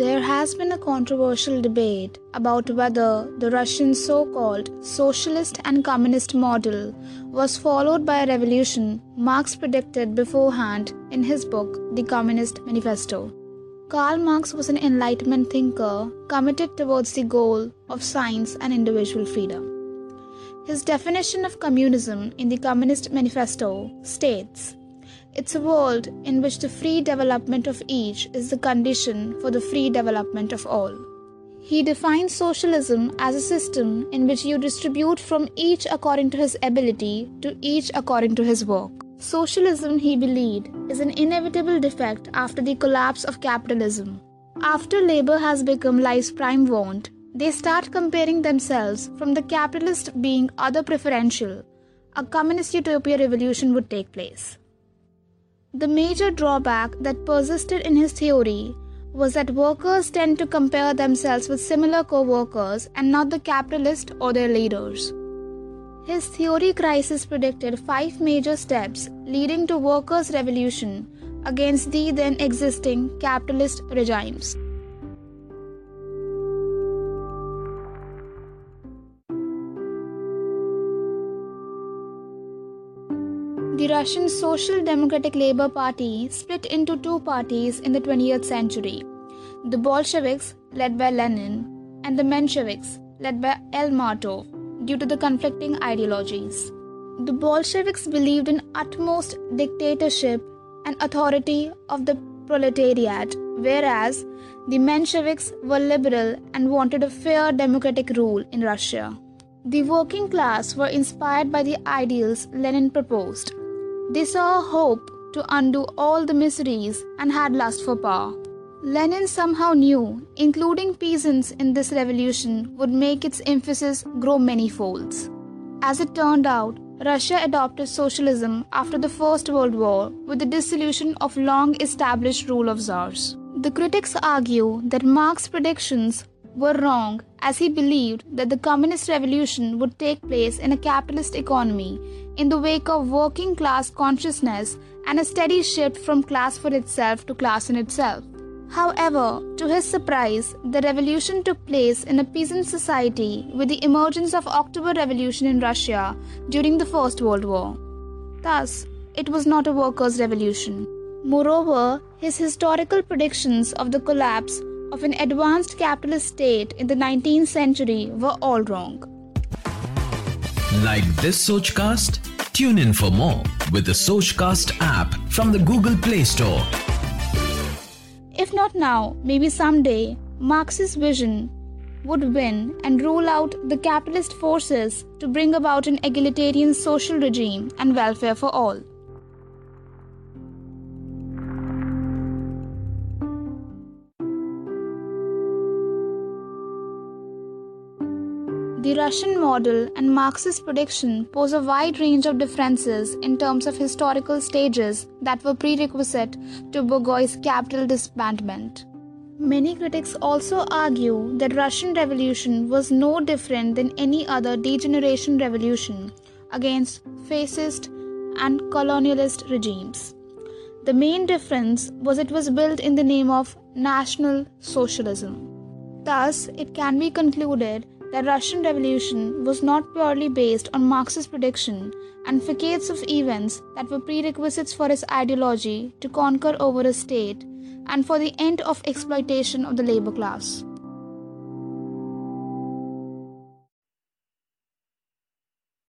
has been a controversial debate about whether the Russian so called socialist and communist model was followed by a revolution Marx predicted beforehand in his book, The Communist Manifesto. Karl Marx was an Enlightenment thinker committed towards the goal of science and individual freedom. His definition of communism in the Communist Manifesto states it's a world in which the free development of each is the condition for the free development of all. He defines socialism as a system in which you distribute from each according to his ability to each according to his work. Socialism, he believed, is an inevitable defect after the collapse of capitalism. After labor has become life's prime want, they start comparing themselves from the capitalist being other preferential. A communist utopia revolution would take place. The major drawback that persisted in his theory was that workers tend to compare themselves with similar co workers and not the capitalist or their leaders. His theory crisis predicted five major steps leading to workers' revolution against the then existing capitalist regimes. The Russian Social Democratic Labour Party split into two parties in the 20th century the Bolsheviks, led by Lenin, and the Mensheviks, led by L. Martov due to the conflicting ideologies. The Bolsheviks believed in utmost dictatorship and authority of the proletariat, whereas the Mensheviks were liberal and wanted a fair democratic rule in Russia. The working class were inspired by the ideals Lenin proposed. They saw hope to undo all the miseries and had lust for power. Lenin somehow knew including peasants in this revolution would make its emphasis grow many folds. As it turned out, Russia adopted socialism after the First World War with the dissolution of long established rule of czars. The critics argue that Marx's predictions were wrong as he believed that the communist revolution would take place in a capitalist economy in the wake of working class consciousness and a steady shift from class for itself to class in itself. However, to his surprise, the revolution took place in a peasant society with the emergence of October Revolution in Russia during the First World War. Thus, it was not a workers' revolution. Moreover, his historical predictions of the collapse of an advanced capitalist state in the 19th century were all wrong. Like this Sochcast? Tune in for more with the Sochcast app from the Google Play Store. If not now, maybe someday, Marx's vision would win and rule out the capitalist forces to bring about an egalitarian social regime and welfare for all. The Russian model and Marxist prediction pose a wide range of differences in terms of historical stages that were prerequisite to bourgeois capital disbandment. Many critics also argue that Russian revolution was no different than any other degeneration revolution against fascist and colonialist regimes. The main difference was it was built in the name of National Socialism. Thus, it can be concluded the Russian Revolution was not purely based on Marxist prediction and facades of events that were prerequisites for his ideology to conquer over a state and for the end of exploitation of the labor class.